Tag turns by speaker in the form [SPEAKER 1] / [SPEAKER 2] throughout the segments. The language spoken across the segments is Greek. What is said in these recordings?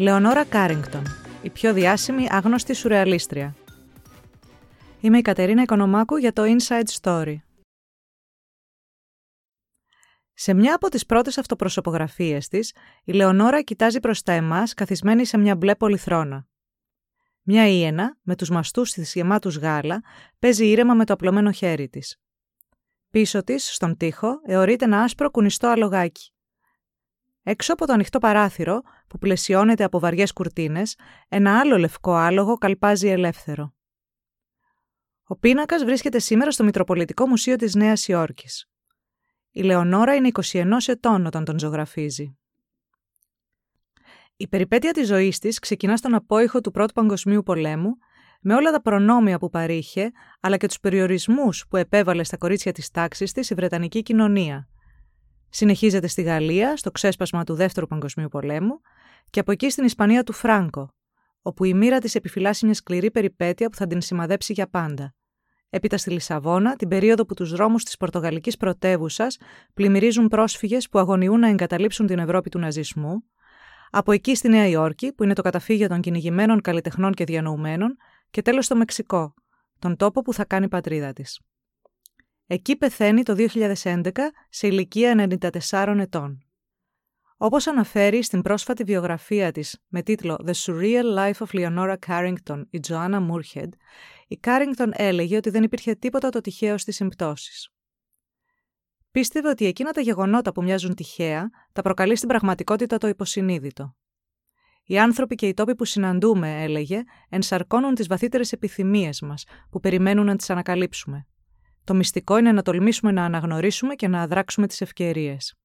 [SPEAKER 1] Λεωνόρα Κάρινγκτον, η πιο διάσημη άγνωστη σουρεαλίστρια. Είμαι η Κατερίνα Οικονομάκου για το Inside Story. Σε μια από τις πρώτες αυτοπροσωπογραφίες της, η Λεωνόρα κοιτάζει προς τα εμάς καθισμένη σε μια μπλε πολυθρόνα. Μια ύαινα, με τους μαστούς της γεμάτους γάλα, παίζει ήρεμα με το απλωμένο χέρι της. Πίσω της, στον τοίχο, αιωρείται ένα άσπρο κουνιστό αλογάκι. Έξω από το ανοιχτό παράθυρο, που πλαισιώνεται από βαριές κουρτίνες, ένα άλλο λευκό άλογο καλπάζει ελεύθερο. Ο πίνακας βρίσκεται σήμερα στο Μητροπολιτικό Μουσείο της Νέας Υόρκης. Η Λεωνόρα είναι 21 ετών όταν τον ζωγραφίζει. Η περιπέτεια της ζωής της ξεκινά στον απόϊχο του Πρώτου Παγκοσμίου Πολέμου, με όλα τα προνόμια που παρήχε, αλλά και τους περιορισμούς που επέβαλε στα κορίτσια της τάξης της η Βρετανική κοινωνία. Συνεχίζεται στη Γαλλία, στο ξέσπασμα του Δεύτερου Παγκοσμίου Πολέμου, και από εκεί στην Ισπανία του Φράγκο, όπου η μοίρα της επιφυλάσσει μια σκληρή περιπέτεια που θα την σημαδέψει για πάντα. Έπειτα στη Λισαβόνα, την περίοδο που τους δρόμους της Πορτογαλικής πρωτεύουσας πλημμυρίζουν πρόσφυγες που αγωνιούν να εγκαταλείψουν την Ευρώπη του ναζισμού, από εκεί στη Νέα Υόρκη, που είναι το καταφύγιο των κυνηγημένων καλλιτεχνών και διανοουμένων, και τέλος στο Μεξικό, τον τόπο που θα κάνει η πατρίδα της. Εκεί πεθαίνει το 2011 σε ηλικία 94 ετών. Όπως αναφέρει στην πρόσφατη βιογραφία της με τίτλο «The Surreal Life of Leonora Carrington» η Joanna Moorhead, η Carrington έλεγε ότι δεν υπήρχε τίποτα το τυχαίο στις συμπτώσεις. Πίστευε ότι εκείνα τα γεγονότα που μοιάζουν τυχαία τα προκαλεί στην πραγματικότητα το υποσυνείδητο. Οι άνθρωποι και οι τόποι που συναντούμε, έλεγε, ενσαρκώνουν τις βαθύτερες επιθυμίες μας, που περιμένουν να τις ανακαλύψουμε. Το μυστικό είναι να τολμήσουμε να αναγνωρίσουμε και να αδράξουμε τις ευκαιρίες.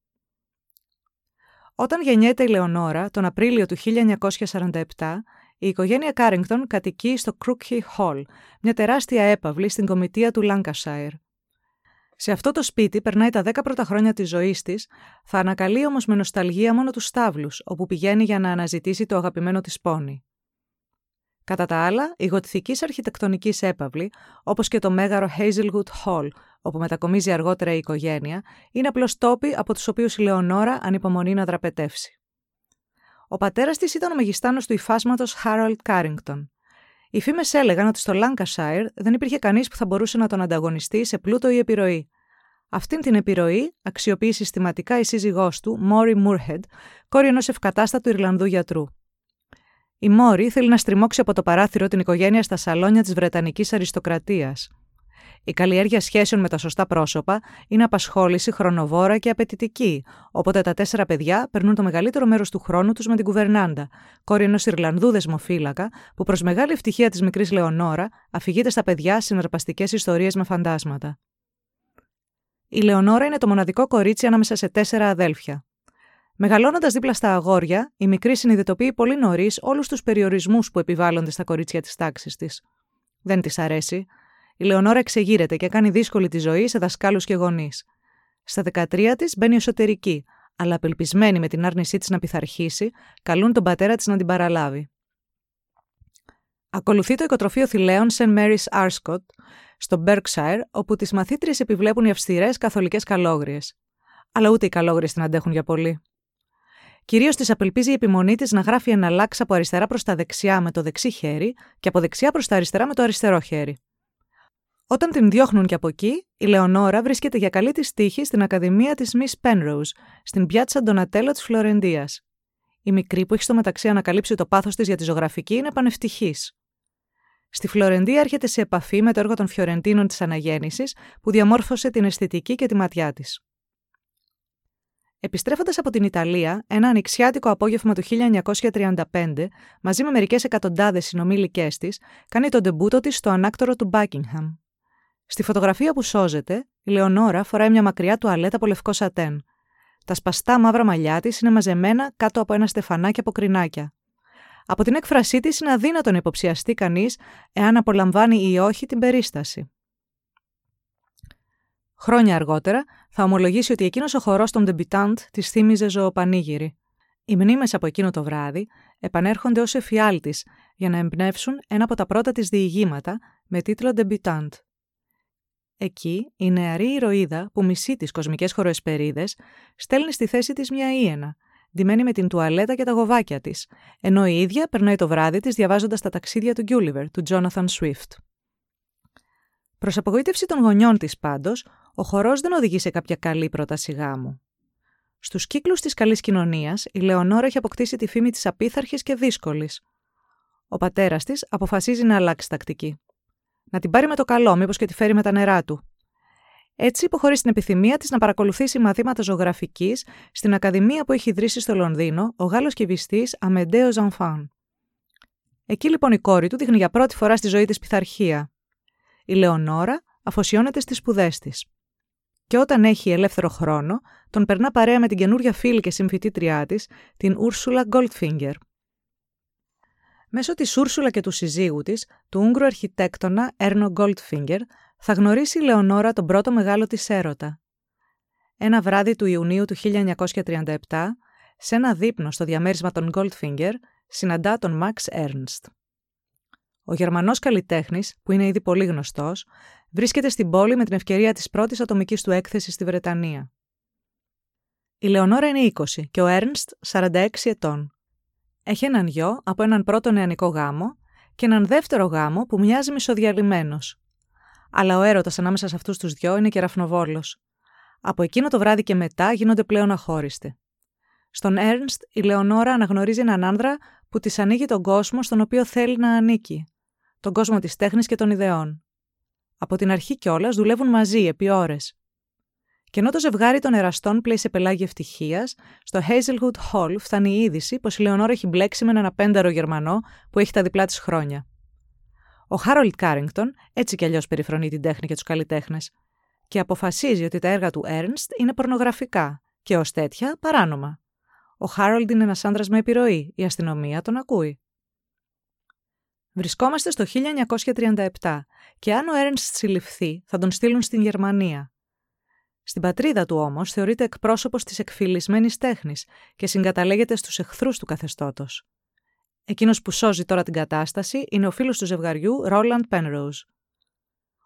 [SPEAKER 1] Όταν γεννιέται η Λεωνόρα, τον Απρίλιο του 1947, η οικογένεια Κάρινγκτον κατοικεί στο Crookey Hall, μια τεράστια έπαυλη στην κομιτεία του Lancashire. Σε αυτό το σπίτι περνάει τα δέκα πρώτα χρόνια της ζωής της, θα ανακαλεί όμως με νοσταλγία μόνο τους στάβλους, όπου πηγαίνει για να αναζητήσει το αγαπημένο της πόνι. Κατά τα άλλα, η γοτθική αρχιτεκτονικής έπαυλη, όπως και το μέγαρο Hazelwood Hall, όπου μετακομίζει αργότερα η οικογένεια, είναι απλώς τόποι από τους οποίους η Λεωνόρα ανυπομονεί να δραπετεύσει. Ο πατέρας της ήταν ο μεγιστάνος του υφάσματος Harold Carrington. Οι φήμες έλεγαν ότι στο Lancashire δεν υπήρχε κανείς που θα μπορούσε να τον ανταγωνιστεί σε πλούτο ή επιρροή. Αυτήν την επιρροή αξιοποιεί συστηματικά η σύζυγός του, Μόρι Moorhead, κόρη ενός ευκατάστατου Ιρλανδού γιατρού. Η Μόρι θέλει να στριμώξει από το παράθυρο την οικογένεια στα σαλόνια της Βρετανικής αριστοκρατίας. Η καλλιέργεια σχέσεων με τα σωστά πρόσωπα είναι απασχόληση χρονοβόρα και απαιτητική, οπότε τα τέσσερα παιδιά περνούν το μεγαλύτερο μέρος του χρόνου τους με την κουβερνάντα, κόρη ενός Ιρλανδού δεσμοφύλακα, που προς μεγάλη ευτυχία της μικρής Λεωνόρα αφηγείται στα παιδιά συναρπαστικές ιστορίες με φαντάσματα. Η Λεωνόρα είναι το μοναδικό κορίτσι ανάμεσα σε τέσσερα αδέλφια. Μεγαλώνοντας δίπλα στα αγόρια, η μικρή συνειδητοποιεί πολύ νωρίς όλους τους περιορισμούς που επιβάλλονται στα κορίτσια της τάξης της. Δεν της αρέσει. Η Λεωνόρα εξεγείρεται και κάνει δύσκολη τη ζωή σε δασκάλους και γονείς. Στα 13 της μπαίνει εσωτερική, αλλά απελπισμένη με την άρνησή της να πειθαρχήσει, καλούν τον πατέρα της να την παραλάβει. Ακολουθεί το οικοτροφείο θηλαίων St. Mary's Arscott στο Berkshire, όπου τις μαθήτριες επιβλέπουν οι αυστηρές καθολικές καλόγριες. Αλλά ούτε οι καλόγριες την αντέχουν για πολύ. Κυρίως της απελπίζει η επιμονή της να γράφει ένα λάξ από αριστερά προς τα δεξιά με το δεξί χέρι και από δεξιά προς τα αριστερά με το αριστερό χέρι. Όταν την διώχνουν και από εκεί, η Λεωνόρα βρίσκεται για καλή της τύχη στην Ακαδημία της Miss Penrose, στην πιάτσα Ντονατέλο της Φλωρεντίας. Η μικρή που έχει στο μεταξύ ανακαλύψει το πάθος της για τη ζωγραφική είναι πανευτυχής. Στη Φλωρεντία έρχεται σε επαφή με το έργο των Φιωρεντίνων της Αναγέννησης που διαμόρφωσε την αισθητική και τη ματιά της. Επιστρέφοντας από την Ιταλία, ένα ανοιξιάτικο απόγευμα του 1935, μαζί με μερικές εκατοντάδες συνομήλικέ της, κάνει τον τεμπούτο της στο ανάκτορο του Μπάκιγχαμ. Στη φωτογραφία που σώζεται, η Λεωνόρα φοράει μια μακριά τουαλέτα από λευκό σατέν. Τα σπαστά μαύρα μαλλιά της είναι μαζεμένα κάτω από ένα στεφανάκι από κρινάκια. Από την έκφρασή της είναι αδύνατο να υποψιαστεί κανείς εάν απολαμβάνει ή όχι την περίσταση. Χρόνια αργότερα θα ομολογήσει ότι εκείνος ο χορός των Ντεμπιτάντ της θύμιζε ζωοπανήγυρη. Οι μνήμες από εκείνο το βράδυ επανέρχονται ως εφιάλτης για να εμπνεύσουν ένα από τα πρώτα της διηγήματα με τίτλο Ντεμπιτάντ. Εκεί η νεαρή ηρωίδα που μισεί τις κοσμικές χοροεσπερίδες στέλνει στη θέση της μια ίενα, ντυμένη με την τουαλέτα και τα γοβάκια της, ενώ η ίδια περνάει το βράδυ της διαβάζοντας τα ταξίδια του Γκιούλιβερ, του Τζόναθαν Σουίφτ. Προς απογοήτευση των γονιών της πάντως, ο χορός δεν οδηγεί σε κάποια καλή πρόταση γάμου. Στους κύκλους της καλής κοινωνίας, η Λεωνόρα έχει αποκτήσει τη φήμη της απίθαρχης και δύσκολης. Ο πατέρας της αποφασίζει να αλλάξει τακτική. Να την πάρει με το καλό, μήπως και τη φέρει με τα νερά του. Έτσι, υποχωρεί στην επιθυμία της να παρακολουθήσει μαθήματα ζωγραφικής στην Ακαδημία που έχει ιδρύσει στο Λονδίνο ο Γάλλος κυβιστής Αμεντέο Ζανφάν. Εκεί λοιπόν η κόρη του δείχνει για πρώτη φορά στη ζωή της πειθαρχία. Η Λεωνόρα αφοσιώνεται στις σπουδές της. Και όταν έχει ελεύθερο χρόνο, τον περνά παρέα με την καινούρια φίλη και συμφιτήτριά της, την Ούρσουλα Γκολτφίνγκερ. Μέσω της Ούρσουλα και του συζύγου της, του Ούγγρου αρχιτέκτονα Έρνο Γκολτφίνγκερ, θα γνωρίσει η Λεωνόρα τον πρώτο μεγάλο της έρωτα. Ένα βράδυ του Ιουνίου του 1937, σε ένα δείπνο στο διαμέρισμα των Goldfinger, συναντά τον Max Ernst. Ο Γερμανός καλλιτέχνης, που είναι ήδη πολύ γνωστός, βρίσκεται στην πόλη με την ευκαιρία της πρώτης ατομικής του έκθεσης στη Βρετανία. Η Λεωνόρα είναι 20 και ο Ernst 46 ετών. Έχει έναν γιο από έναν πρώτο νεανικό γάμο και έναν δεύτερο γάμο που μοιάζει μισοδιαλυμένος, αλλά ο έρωτας ανάμεσα σε αυτούς τους δυο είναι κεραφνοβόλο. Από εκείνο το βράδυ και μετά γίνονται πλέον αχώριστοι. Στον Έρνστ, η Λεωνόρα αναγνωρίζει έναν άνδρα που της ανοίγει τον κόσμο στον οποίο θέλει να ανήκει. Τον κόσμο της τέχνης και των ιδεών. Από την αρχή κιόλας δουλεύουν μαζί επί ώρες. Και ενώ το ζευγάρι των εραστών πλέει σε πελάγι ευτυχίας, στο Hazelwood Hall φτάνει η είδηση πως η Λεωνόρα έχει μπλέξει με έναν απένταρο Γερμανό που έχει τα διπλά της χρόνια. Ο Χάρολντ Κάρινγκτον έτσι κι αλλιώς περιφρονεί την τέχνη και τους καλλιτέχνες και αποφασίζει ότι τα έργα του Έρνστ είναι πορνογραφικά και ως τέτοια παράνομα. Ο Χάρολντ είναι ένας άντρα με επιρροή, η αστυνομία τον ακούει. Βρισκόμαστε στο 1937 και αν ο Έρνστ συλληφθεί θα τον στείλουν στην Γερμανία. Στην πατρίδα του όμως θεωρείται εκπρόσωπος της εκφυλισμένης τέχνης και συγκαταλέγεται στους εχθρούς του καθεστώτος. Εκείνος που σώζει τώρα την κατάσταση είναι ο φίλος του ζευγαριού, Ρόλαντ Penrose.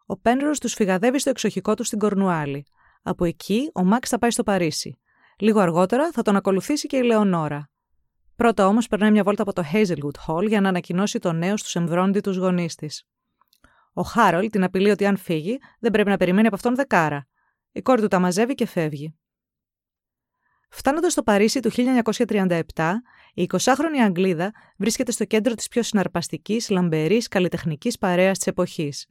[SPEAKER 1] Ο Penrose τους φυγαδεύει στο εξοχικό του στην Κορνουάλη. Από εκεί ο Μαξ θα πάει στο Παρίσι. Λίγο αργότερα θα τον ακολουθήσει και η Λεωνόρα. Πρώτα όμως περνάει μια βόλτα από το Hazelwood Hall για να ανακοινώσει το νέο στους εμβρόντιτους γονείς της. Ο Χάρολ την απειλεί ότι αν φύγει δεν πρέπει να περιμένει από αυτόν δεκάρα. Η κόρη του τα μαζεύει και φεύγει. Φτάνοντας στο Παρίσι του 1937, η 20χρονη Αγγλίδα βρίσκεται στο κέντρο της πιο συναρπαστικής, λαμπερής καλλιτεχνικής παρέας της εποχής.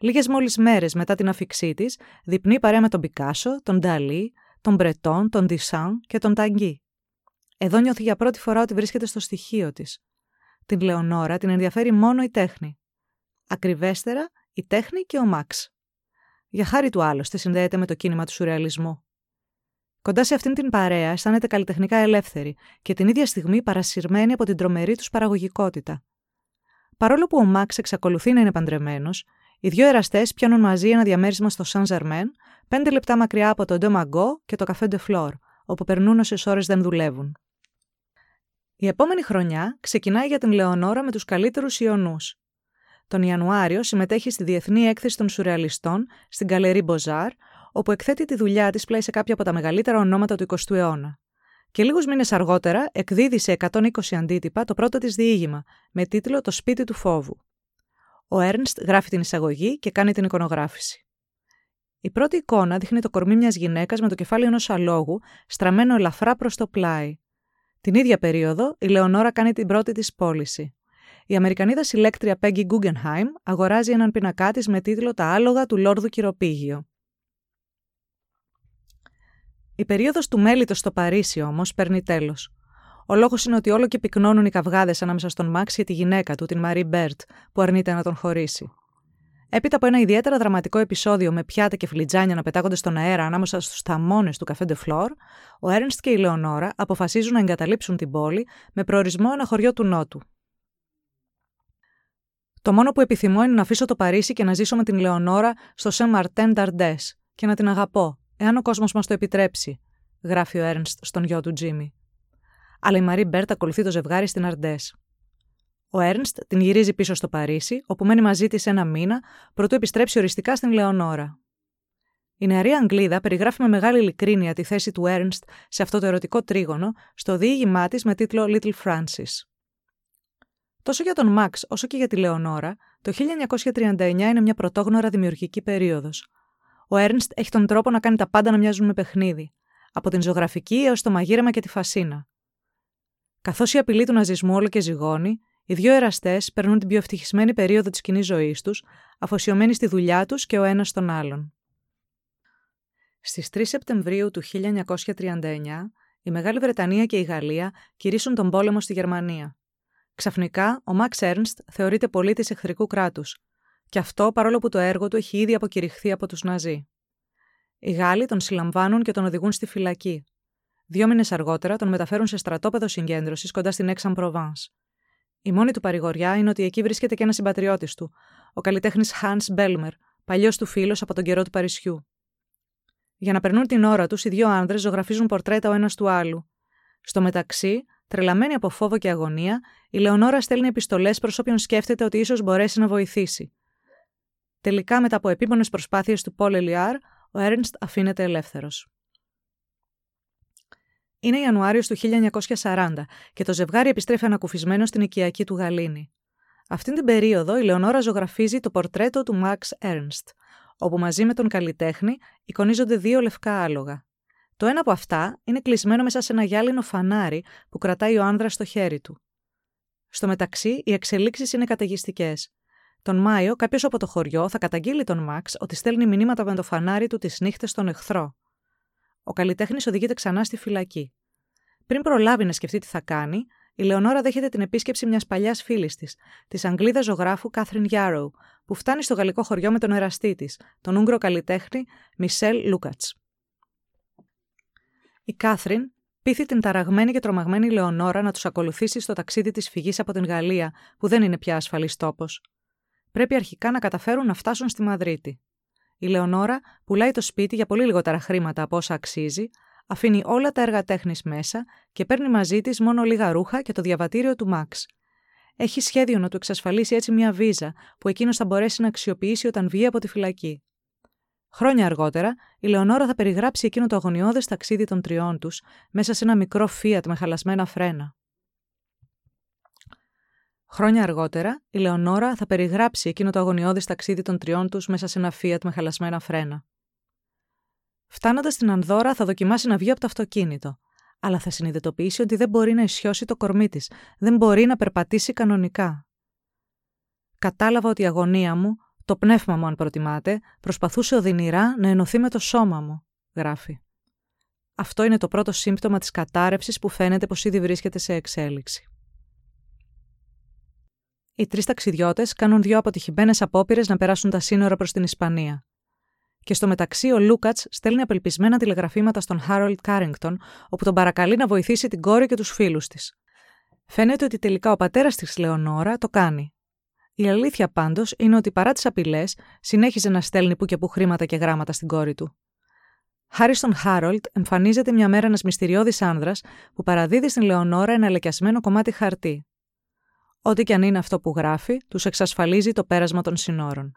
[SPEAKER 1] Λίγες μόλις μέρες μετά την αφήξή της, διπνεί παρέα με τον Πικάσο, τον Νταλή, τον Μπρετόν, τον Ντισάν και τον Ταγκί. Εδώ νιώθει για πρώτη φορά ότι βρίσκεται στο στοιχείο της. Την Λεωνόρα την ενδιαφέρει μόνο η τέχνη. Ακριβέστερα, η τέχνη και ο Μαξ. Για χάρη του άλλωστε συνδέεται με το κίνημα του σουρεαλισμού. Κοντά σε αυτήν την παρέα αισθάνεται καλλιτεχνικά ελεύθερη και την ίδια στιγμή παρασυρμένη από την τρομερή τους παραγωγικότητα. Παρόλο που ο Μαξ εξακολουθεί να είναι παντρεμένος, οι δύο εραστές πιάνουν μαζί ένα διαμέρισμα στο Σαν Ζερμέν, πέντε λεπτά μακριά από το Ντεμαγκό και το Καφέ Ντε Φλόρ, όπου περνούν όσες ώρες δεν δουλεύουν. Η επόμενη χρονιά ξεκινάει για την Λεωνόρα με τους καλύτερους Ιωνούς. Τον Ιανουάριο συμμετέχει στη Διεθνή Έκθεση των Σουρεαλιστών στην Καλερί Μποζάρ, όπου εκθέτει τη δουλειά της πλέει σε κάποια από τα μεγαλύτερα ονόματα του 20ου αιώνα. Και λίγους μήνες αργότερα εκδίδει σε 120 αντίτυπα το πρώτο της διήγημα, με τίτλο Το σπίτι του φόβου. Ο Έρνστ γράφει την εισαγωγή και κάνει την εικονογράφηση. Η πρώτη εικόνα δείχνει το κορμί μιας γυναίκας με το κεφάλι ενός αλόγου, στραμμένο ελαφρά προς το πλάι. Την ίδια περίοδο, η Λεωνόρα κάνει την πρώτη της πώληση. Η Αμερικανίδα συλλέκτρια Peggy Guggenheim αγοράζει έναν πίνακά της με τίτλο Τα άλογα του Λόρδου Κηροπήγιο. Η περίοδος του μέλιτος στο Παρίσι όμως παίρνει τέλος. Ο λόγος είναι ότι όλο και πυκνώνουν οι καυγάδες ανάμεσα στον Μαξ και τη γυναίκα του, την Μαρί Μπερτ, που αρνείται να τον χωρίσει. Έπειτα από ένα ιδιαίτερα δραματικό επεισόδιο με πιάτα και φλιτζάνια να πετάγονται στον αέρα ανάμεσα στους θαμώνες του καφέ Φλορ, ο Έρνστ και η Λεωνόρα αποφασίζουν να εγκαταλείψουν την πόλη με προορισμό ένα χωριό του Νότου. Το μόνο που επιθυμώ είναι να αφήσω το Παρίσι και να ζήσω με την Λεωνόρα στο Σεν Μαρτέν ντ' Αρντές και να την αγαπώ, εάν ο κόσμος μας το επιτρέψει, γράφει ο Έρνστ στον γιο του Τζίμι. Αλλά η Μαρί Μπερτ ακολουθεί το ζευγάρι στην Αρντές. Ο Έρνστ την γυρίζει πίσω στο Παρίσι, όπου μένει μαζί της ένα μήνα, προτού επιστρέψει οριστικά στην Λεωνόρα. Η νεαρή Αγγλίδα περιγράφει με μεγάλη ειλικρίνεια τη θέση του Έρνστ σε αυτό το ερωτικό τρίγωνο στο διήγημά της με τίτλο Little Francis. Τόσο για τον Μαξ όσο και για τη Λεωνόρα, το 1939 είναι μια πρωτόγνωρα δημιουργική περίοδος. Ο Έρνστ έχει τον τρόπο να κάνει τα πάντα να μοιάζουν με παιχνίδι, από την ζωγραφική έως το μαγείρεμα και τη φασίνα. Καθώς η απειλή του ναζισμού όλο και ζυγώνει, οι δύο εραστές περνούν την πιο ευτυχισμένη περίοδο της κοινής ζωής τους, αφοσιωμένοι στη δουλειά τους και ο ένας στον άλλον. Στις 3 Σεπτεμβρίου του 1939, η Μεγάλη Βρετανία και η Γαλλία κηρύσουν τον πόλεμο στη Γερμανία. Ξαφνικά, ο Μαξ Έρνστ θεωρείται πολίτης εχθρικού κράτους, και αυτό παρόλο που το έργο του έχει ήδη αποκηρυχθεί από τους Ναζί. Οι Γάλλοι τον συλλαμβάνουν και τον οδηγούν στη φυλακή. Δύο μήνες αργότερα τον μεταφέρουν σε στρατόπεδο συγκέντρωσης κοντά στην Έξαν Προβάν. Η μόνη του παρηγοριά είναι ότι εκεί βρίσκεται και ένας συμπατριώτης του, ο καλλιτέχνης Hans Μπέλμερ, παλιός του φίλος από τον καιρό του Παρισιού. Για να περνούν την ώρα τους, οι δύο άνδρες ζωγραφίζουν πορτρέτα ο ένας του άλλου. Στο μεταξύ, τρελαμένη από φόβο και αγωνία, η Λεωνόρα στέλνει επιστολές προ όποιον σκέφτεται ότι ίσως μπορέσει να βοηθήσει. Τελικά, μετά από επίπονε προσπάθειες του Πολ Ελιάρ, ο Έρνστ αφήνεται ελεύθερος. Είναι Ιανουάριος του 1940 και το ζευγάρι επιστρέφει ανακουφισμένο στην οικιακή του γαλήνη. Αυτήν την περίοδο η Λεωνόρα ζωγραφίζει το πορτρέτο του Μαξ Έρνστ, όπου μαζί με τον καλλιτέχνη εικονίζονται δύο λευκά άλογα. Το ένα από αυτά είναι κλεισμένο μέσα σε ένα γυάλινο φανάρι που κρατάει ο άνδρας στο χέρι του. Στο μεταξύ, οι εξελίξεις είναι καταιγιστικές. Τον Μάιο, κάποιος από το χωριό θα καταγγείλει τον Μαξ ότι στέλνει μηνύματα με το φανάρι του τις νύχτες στον εχθρό. Ο καλλιτέχνης οδηγείται ξανά στη φυλακή. Πριν προλάβει να σκεφτεί τι θα κάνει, η Λεωνόρα δέχεται την επίσκεψη μιας παλιάς φίλης της, της Αγγλίδα ζωγράφου Κάθριν Γιάρο, που φτάνει στο γαλλικό χωριό με τον εραστή της, τον Ούγγρο καλλιτέχνη Μισελ Λούκατ. Η Κάθριν πείθει την ταραγμένη και τρομαγμένη Λεωνόρα να τους ακολουθήσει στο ταξίδι της φυγής από την Γαλλία, που δεν είναι πια ασφαλής τόπος. Πρέπει αρχικά να καταφέρουν να φτάσουν στη Μαδρίτη. Η Λεωνόρα πουλάει το σπίτι για πολύ λιγότερα χρήματα από όσα αξίζει, αφήνει όλα τα έργα τέχνης μέσα και παίρνει μαζί της μόνο λίγα ρούχα και το διαβατήριο του Μαξ. Έχει σχέδιο να του εξασφαλίσει έτσι μια βίζα που εκείνος θα μπορέσει να αξιοποιήσει όταν βγει από τη φυλακή. Χρόνια αργότερα, η Λεωνόρα θα περιγράψει εκείνο το αγωνιώδες ταξίδι των τριών τους μέσα σε ένα μικρό φίατ με χαλασμένα φρένα. Χρόνια αργότερα, η Λεωνόρα θα περιγράψει εκείνο το αγωνιώδε ταξίδι των τριών τους μέσα σε ένα φίατ με χαλασμένα φρένα. Φτάνοντας στην Ανδώρα, θα δοκιμάσει να βγει από το αυτοκίνητο. Αλλά θα συνειδητοποιήσει ότι δεν μπορεί να ισιώσει το κορμί της, δεν μπορεί να περπατήσει κανονικά. Κατάλαβα ότι η αγωνία μου, το πνεύμα μου αν προτιμάτε, προσπαθούσε οδυνηρά να ενωθεί με το σώμα μου, γράφει. Αυτό είναι το πρώτο σύμπτωμα της κατάρρευσης που φαίνεται πως ήδη βρίσκεται σε εξέλιξη. Οι τρεις ταξιδιώτες κάνουν δύο αποτυχημένες απόπειρες να περάσουν τα σύνορα προς την Ισπανία. Και στο μεταξύ, ο Λούκατς στέλνει απελπισμένα τηλεγραφήματα στον Χάρολντ Κάρινγκτον, όπου τον παρακαλεί να βοηθήσει την κόρη και τους φίλους της. Φαίνεται ότι τελικά ο πατέρας της Λεωνόρα το κάνει. Η αλήθεια πάντως είναι ότι παρά τις απειλές, συνέχιζε να στέλνει που και που χρήματα και γράμματα στην κόρη του. Χάρη στον Χάρολντ, εμφανίζεται μια μέρα ένας μυστηριώδης άνδρας που παραδίδει στην Λεωνόρα ένα λεκιασμένο κομμάτι χαρτί. Ό,τι και αν είναι αυτό που γράφει, τους εξασφαλίζει το πέρασμα των συνόρων.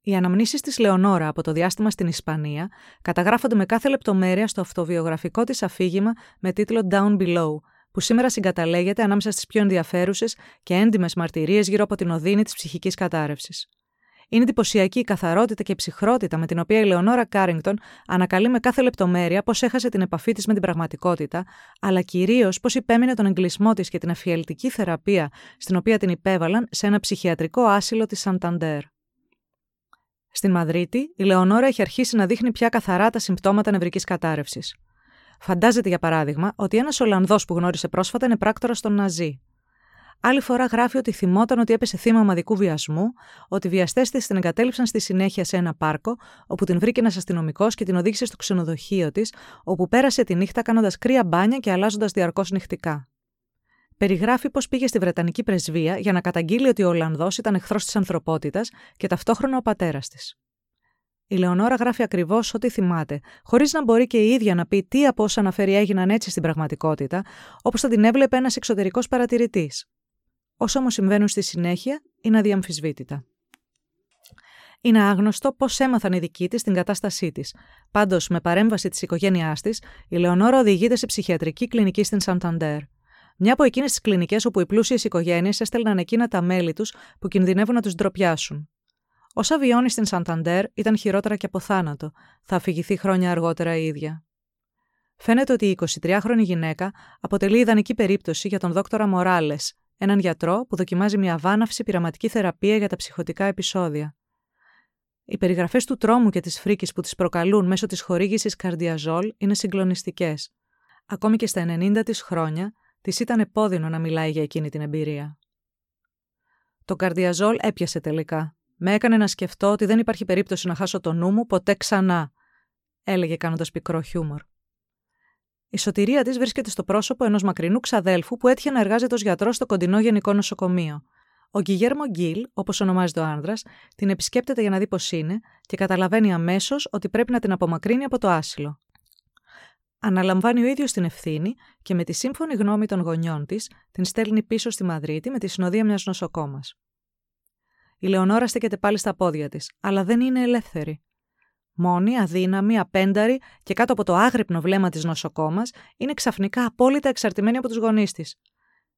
[SPEAKER 1] Οι αναμνήσεις της Λεωνόρα από το διάστημα στην Ισπανία καταγράφονται με κάθε λεπτομέρεια στο αυτοβιογραφικό της αφήγημα με τίτλο Down Below, που σήμερα συγκαταλέγεται ανάμεσα στις πιο ενδιαφέρουσες και έντιμες μαρτυρίες γύρω από την οδύνη της ψυχικής κατάρρευσης. Είναι εντυπωσιακή η καθαρότητα και η ψυχρότητα με την οποία η Λεωνόρα Κάρινγκτον ανακαλεί με κάθε λεπτομέρεια πώς έχασε την επαφή της με την πραγματικότητα, αλλά κυρίως πώς υπέμεινε τον εγκλισμό της και την εφιαλτική θεραπεία στην οποία την υπέβαλαν σε ένα ψυχιατρικό άσυλο της Σανταντέρ. Στην Μαδρίτη, η Λεωνόρα έχει αρχίσει να δείχνει πια καθαρά τα συμπτώματα νευρικής κατάρρευσης. Φαντάζεται, για παράδειγμα, ότι ένας Ολλανδός που γνώρισε πρόσφατα είναι πράκτορα των Ναζί. Άλλη φορά γράφει ότι θυμόταν ότι έπεσε θύμα ομαδικού βιασμού, ότι βιαστές της την εγκατέλειψαν στη συνέχεια σε ένα πάρκο, όπου την βρήκε ένας αστυνομικός και την οδήγησε στο ξενοδοχείο της, όπου πέρασε τη νύχτα κάνοντας κρύα μπάνια και αλλάζοντας διαρκώς νυχτικά περιγράφει πώς πήγε στη Βρετανική πρεσβεία για να καταγγείλει ότι ο Ολλανδός ήταν εχθρός της ανθρωπότητας και ταυτόχρονα ο πατέρας της. Η Λεωνόρα γράφει ακριβώς ό,τι θυμάται, χωρίς να μπορεί και η ίδια να πει τι από όσα αναφέρει έγιναν έτσι στην πραγματικότητα, όπως θα την έβλεπε ένας εξωτερικός παρατηρητής. Όσα όμως συμβαίνουν στη συνέχεια είναι αδιαμφισβήτητα. Είναι άγνωστο πώς έμαθαν οι δικοί της την κατάστασή της. Πάντως, με παρέμβαση της οικογένειάς της, η Λεωνόρα οδηγείται σε ψυχιατρική κλινική στην Σανταντέρ. Μια από εκείνες τις κλινικές όπου οι πλούσιες οικογένειες έστελναν εκείνα τα μέλη τους που κινδυνεύουν να τους ντροπιάσουν. Όσα βιώνει στην Σανταντέρ ήταν χειρότερα και από θάνατο, θα αφηγηθεί χρόνια αργότερα η ίδια. Φαίνεται ότι η 23χρονη γυναίκα αποτελεί ιδανική περίπτωση για τον δόκτορα Μοράλες, έναν γιατρό που δοκιμάζει μια βάναυση πειραματική θεραπεία για τα ψυχοτικά επεισόδια. Οι περιγραφές του τρόμου και της φρίκης που τις προκαλούν μέσω της χορήγησης καρδιαζόλ είναι συγκλονιστικές. Ακόμη και στα 90 της χρόνια, της ήταν επώδυνο να μιλάει για εκείνη την εμπειρία. Το καρδιαζόλ έπιασε τελικά. Με έκανε να σκεφτώ ότι δεν υπάρχει περίπτωση να χάσω το νου μου ποτέ ξανά, έλεγε κάνοντας πικρό χιούμορ. Η σωτηρία της βρίσκεται στο πρόσωπο ενός μακρινού ξαδέλφου που έτυχε να εργάζεται ως γιατρός στο κοντινό γενικό νοσοκομείο. Ο Γκυγέρμο Γκίλ, όπως ονομάζεται ο άνδρας, την επισκέπτεται για να δει πώς είναι και καταλαβαίνει αμέσως ότι πρέπει να την απομακρύνει από το άσυλο. Αναλαμβάνει ο ίδιος την ευθύνη και με τη σύμφωνη γνώμη των γονιών της την στέλνει πίσω στη Μαδρίτη με τη συνοδεία μιας νοσοκόμας. Η Λεωνόρα στέκεται πάλι στα πόδια της, αλλά δεν είναι ελεύθερη. Μόνη, αδύναμη, απένταρη και κάτω από το άγρυπνο βλέμμα της νοσοκόμας, είναι ξαφνικά απόλυτα εξαρτημένη από τους γονείς της.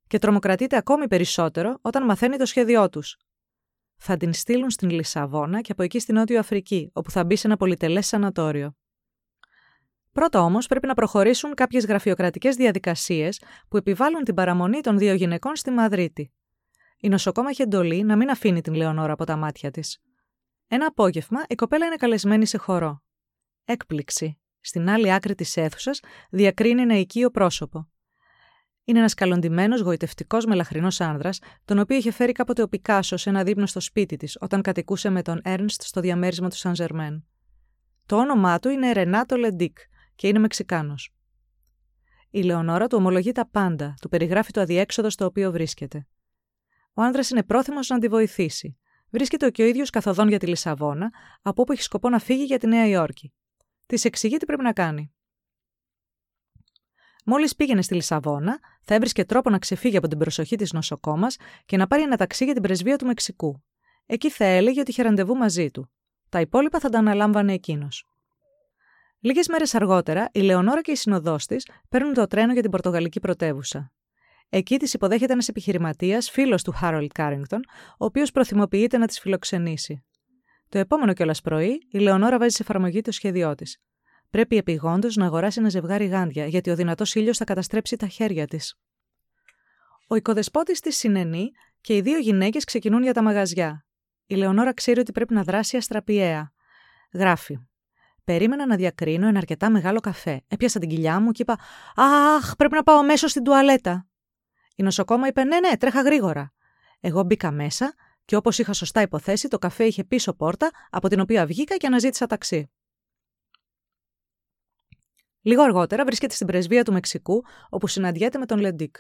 [SPEAKER 1] Και τρομοκρατείται ακόμη περισσότερο όταν μαθαίνει το σχέδιό τους. Θα την στείλουν στην Λισαβόνα και από εκεί στην Νότιο Αφρική, όπου θα μπει σε ένα πολυτελές σανατόριο. Πρώτα όμως πρέπει να προχωρήσουν κάποιες γραφειοκρατικές διαδικασίες που επιβάλλουν την παραμονή των δύο γυναικών στη Μαδρίτη. Η νοσοκόμα έχει εντολή να μην αφήνει την Λεωνόρα από τα μάτια της. Ένα απόγευμα η κοπέλα είναι καλεσμένη σε χορό. Έκπληξη. Στην άλλη άκρη της αίθουσας διακρίνει ένα οικείο πρόσωπο. Είναι ένας καλοντημένος, γοητευτικός μελαχρινός άνδρας, τον οποίο είχε φέρει κάποτε ο Πικάσος σε ένα δείπνο στο σπίτι της, όταν κατοικούσε με τον Έρνστ στο διαμέρισμα του Σαν Ζερμέν. Το όνομά του είναι Ρενάτο Λεντίκ και είναι Μεξικάνος. Η Λεωνόρα του ομολογεί τα πάντα, του περιγράφει το αδιέξοδο στο οποίο βρίσκεται. Ο άνδρας είναι πρόθυμος να τη βοηθήσει, βρίσκεται και ο ίδιος καθοδόν για τη Λισαβόνα, από όπου έχει σκοπό να φύγει για τη Νέα Υόρκη. Της εξηγεί τι πρέπει να κάνει. Μόλις πήγαινε στη Λισαβόνα, θα έβρισκε τρόπο να ξεφύγει από την προσοχή της νοσοκόμας και να πάρει ένα ταξί για την πρεσβεία του Μεξικού. Εκεί θα έλεγε ότι είχε ραντεβού μαζί του. Τα υπόλοιπα θα τα αναλάμβανε εκείνος. Λίγες μέρες αργότερα, η Λεωνόρα και η συνοδός της παίρνουν το τρένο για την Πορτογαλική πρωτεύουσα. Εκεί τις υποδέχεται ένας επιχειρηματίας, φίλος του Χάρολντ Κάρινγκτον, ο οποίος προθυμοποιείται να τη φιλοξενήσει. Το επόμενο κιόλας πρωί, η Λεωνόρα βάζει σε εφαρμογή το σχέδιό της. Πρέπει επιγόντως να αγοράσει ένα ζευγάρι γάντια, γιατί ο δυνατός ήλιος θα καταστρέψει τα χέρια της. Ο οικοδεσπότης της συνενεί και οι δύο γυναίκες ξεκινούν για τα μαγαζιά. Η Λεωνόρα ξέρει ότι πρέπει να δράσει αστραπιαία. Γράφει. Περίμενα να διακρίνω ένα αρκετά μεγάλο καφέ. Έπιασα την κοιλιά μου και είπα: Αχ, πρέπει να πάω μέσω στην τουαλέτα. Η νοσοκόμα είπε: Ναι, ναι, τρέχα γρήγορα. Εγώ μπήκα μέσα και όπως είχα σωστά υποθέσει, το καφέ είχε πίσω πόρτα, από την οποία βγήκα και αναζήτησα ταξί. Λίγο αργότερα βρίσκεται στην πρεσβεία του Μεξικού, όπου συναντιέται με τον Λεντίκ.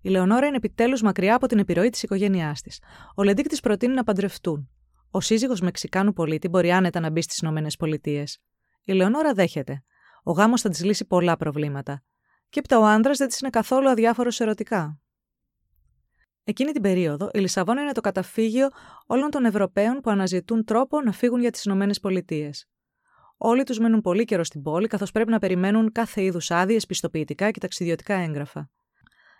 [SPEAKER 1] Η Λεωνόρα είναι επιτέλους μακριά από την επιρροή της οικογένειάς της. Ο Λεντίκ της προτείνει να παντρευτούν. Ο σύζυγος Μεξικάνου πολίτη μπορεί άνετα να μπει στις ΗΠΑ. Η Λεωνόρα δέχεται. Ο γάμος θα της λύσει πολλά προβλήματα. Και έπειτα ο άντρα δεν της είναι καθόλου αδιάφορος ερωτικά. Εκείνη την περίοδο, η Λισαβόνα είναι το καταφύγιο όλων των Ευρωπαίων που αναζητούν τρόπο να φύγουν για τις ΗΠΑ. Όλοι τους μένουν πολύ καιρό στην πόλη, καθώς πρέπει να περιμένουν κάθε είδους άδειες, πιστοποιητικά και ταξιδιωτικά έγγραφα.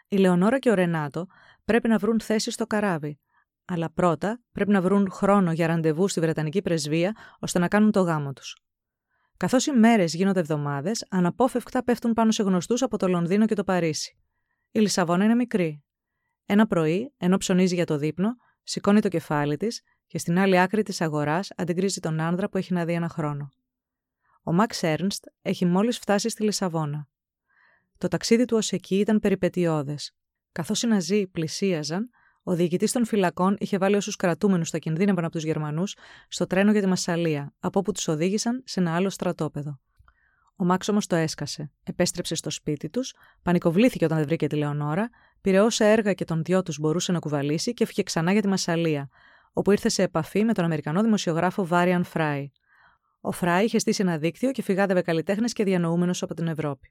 [SPEAKER 1] Η Λεωνόρα και ο Ρενάτο πρέπει να βρουν θέση στο καράβι. Αλλά πρώτα πρέπει να βρουν χρόνο για ραντεβού στη Βρετανική πρεσβεία ώστε να κάνουν το γάμο τους. Καθώς οι μέρες γίνονται εβδομάδες, αναπόφευκτα πέφτουν πάνω σε γνωστούς από το Λονδίνο και το Παρίσι. Η Λισαβόνα είναι μικρή. Ένα πρωί, ενώ ψωνίζει για το δείπνο, σηκώνει το κεφάλι της και στην άλλη άκρη της αγοράς αντικρίζει τον άνδρα που έχει να δει ένα χρόνο. Ο Μαξ Έρνστ έχει μόλις φτάσει στη Λισαβόνα. Το ταξίδι του ως εκεί ήταν περιπετειώδες. Καθώς οι Ναζί πλησίαζαν, ο διοικητής των φυλακών είχε βάλει όσους κρατούμενους θα κινδύνευαν από τους Γερμανούς στο τρένο για τη Μασαλία, από όπου τους οδήγησαν σε ένα άλλο στρατόπεδο. Ο Μάξ όμως το έσκασε, επέστρεψε στο σπίτι τους, πανικοβλήθηκε όταν δεν βρήκε τη Λεωνόρα, πήρε όσα έργα και τον δυο τους μπορούσε να κουβαλήσει και έφυγε ξανά για τη Μασαλία, όπου ήρθε σε επαφή με τον Αμερικανό δημοσιογράφο Βάριαν Φράι. Ο Φράι είχε στήσει ένα δίκτυο και φυγάδευε καλλιτέχνες και διανοούμενου από την Ευρώπη.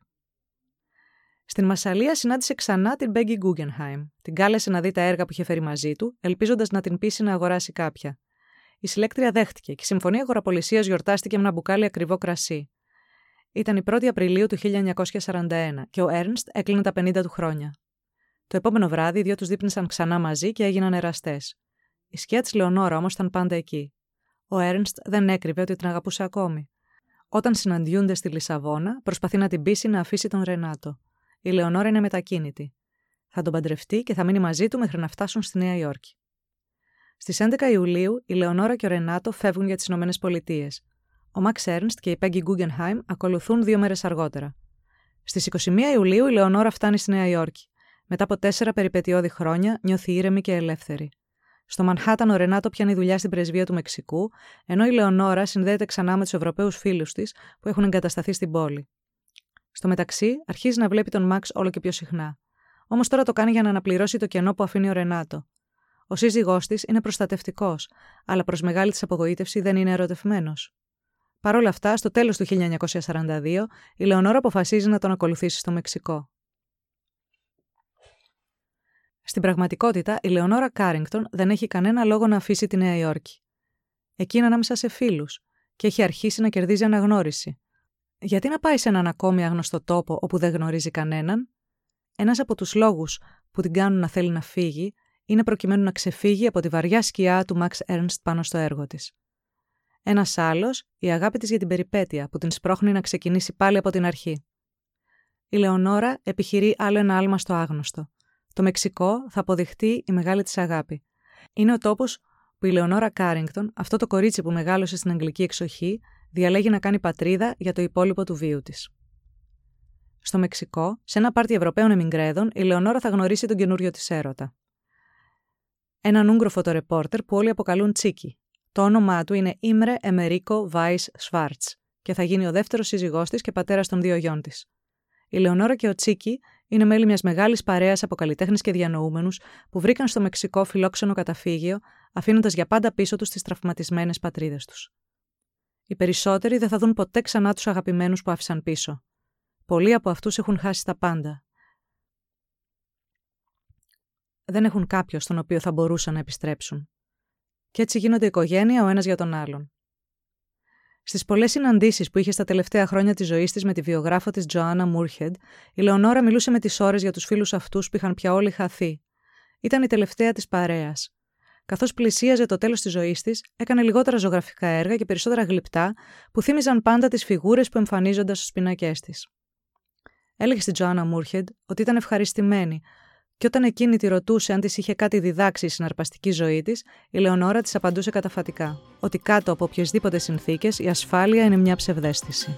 [SPEAKER 1] Στην Μασαλία συνάντησε ξανά την Μπέγκι Γκούγκενχάιμ. Την κάλεσε να δει τα έργα που είχε φέρει μαζί του, ελπίζοντας να την πείσει να αγοράσει κάποια. Η συλλέκτρια δέχτηκε και η Συμφωνία Αγοραπολισίας γιορτάστηκε με ένα μπουκάλι ακριβό κρασί. Ήταν η 1η Απριλίου του 1941 και ο Έρνστ έκλεινε τα 50 του χρόνια. Το επόμενο βράδυ οι δύο τους δείπνησαν ξανά μαζί και έγιναν εραστές. Η σκιά της Λεωνόρα όμως ήταν πάντα εκεί. Ο Έρνστ δεν έκρυβε ότι την αγαπούσε ακόμη. Όταν συναντιούνται στη Λισαβόνα, προσπαθεί να την πείσει να αφήσει τον Ρενάτο. Η Λεωνόρα είναι μετακίνητη. Θα τον παντρευτεί και θα μείνει μαζί του μέχρι να φτάσουν στη Νέα Υόρκη. Στις 11 Ιουλίου, η Λεωνόρα και ο Ρενάτο φεύγουν για τις Ηνωμένες Πολιτείες. Ο Μαξ Έρνστ και η Πέγγι Γκούγκενχάιμ ακολουθούν δύο μέρες αργότερα. Στις 21 Ιουλίου, η Λεωνόρα φτάνει στη Νέα Υόρκη. Μετά από τέσσερα περιπετειώδη χρόνια, νιώθει ήρεμη και ελεύθερη. Στο Μανχάταν, ο Ρενάτο πιάνει δουλειά στην πρεσβεία του Μεξικού, ενώ η Λεωνόρα συνδέεται ξανά με τους Ευρωπαίους φίλους της που έχουν εγκατασταθεί στην πόλη. Στο μεταξύ, αρχίζει να βλέπει τον Μαξ όλο και πιο συχνά. Όμως τώρα το κάνει για να αναπληρώσει το κενό που αφήνει ο Ρενάτο. Ο σύζυγός της είναι προστατευτικός, αλλά προς μεγάλη της απογοήτευση δεν είναι ερωτευμένος. Παρ' όλα αυτά, στο τέλος του 1942, η Λεωνόρα αποφασίζει να τον ακολουθήσει στο Μεξικό. Στην πραγματικότητα, η Λεωνόρα Κάρινγκτον δεν έχει κανένα λόγο να αφήσει τη Νέα Υόρκη. Εκεί είναι ανάμεσα σε φίλους και έχει αρχίσει να κερδίζει αναγνώριση. Γιατί να πάει σε έναν ακόμη άγνωστο τόπο όπου δεν γνωρίζει κανέναν, ένας από τους λόγους που την κάνουν να θέλει να φύγει είναι προκειμένου να ξεφύγει από τη βαριά σκιά του Μαξ Έρνστ πάνω στο έργο της. Ένας άλλος, η αγάπη της για την περιπέτεια που την σπρώχνει να ξεκινήσει πάλι από την αρχή. Η Λεωνόρα επιχειρεί άλλο ένα άλμα στο άγνωστο. Το Μεξικό θα αποδειχτεί η μεγάλη της αγάπη. Είναι ο τόπος που η Λεωνόρα Κάρινγκτον, αυτό το κορίτσι που μεγάλωσε στην αγγλική εξοχή, διαλέγει να κάνει πατρίδα για το υπόλοιπο του βίου της. Στο Μεξικό, σε ένα πάρτι Ευρωπαίων Εμιγκρέδων, η Λεωνόρα θα γνωρίσει τον καινούριο της έρωτα. Έναν Ούγγρο φωτορεπόρτερ που όλοι αποκαλούν Τσίκι. Το όνομά του είναι Ήμρε Εμερίκο Βάις Σβάρτ και θα γίνει ο δεύτερος σύζυγός της και πατέρας των δύο γιών της. Η Λεωνόρα και ο Τσίκι είναι μέλη μιας μεγάλης παρέας από καλλιτέχνες και διανοούμενους που βρήκαν στο Μεξικό φιλόξενο καταφύγιο, αφήνοντας για πάντα πίσω τους τις τραυματισμένες πατρίδες τους. Οι περισσότεροι δεν θα δουν ποτέ ξανά τους αγαπημένους που άφησαν πίσω. Πολλοί από αυτούς έχουν χάσει τα πάντα. Δεν έχουν κάποιος στον οποίο θα μπορούσαν να επιστρέψουν. Και έτσι γίνονται οικογένεια ο ένας για τον άλλον. Στις πολλές συναντήσεις που είχε στα τελευταία χρόνια της ζωής της με τη βιογράφο της Τζοάννα Μούρχεντ, η Λεωνόρα μιλούσε με τις ώρες για τους φίλους αυτούς που είχαν πια όλοι χαθεί. Ήταν η τελευταία της παρέας. Καθώς πλησίαζε το τέλος της ζωής της, έκανε λιγότερα ζωγραφικά έργα και περισσότερα γλυπτά που θύμιζαν πάντα τις φιγούρες που εμφανίζονταν στου πινακές της. Έλεγε στην Τζοάννα Μούρχεντ ότι ήταν ευχαριστημένη, και όταν εκείνη τη ρωτούσε αν της είχε κάτι διδάξει η συναρπαστική ζωή της, η Λεωνόρα της απαντούσε καταφατικά ότι κάτω από οποιασδήποτε συνθήκες η ασφάλεια είναι μια ψευδέστηση.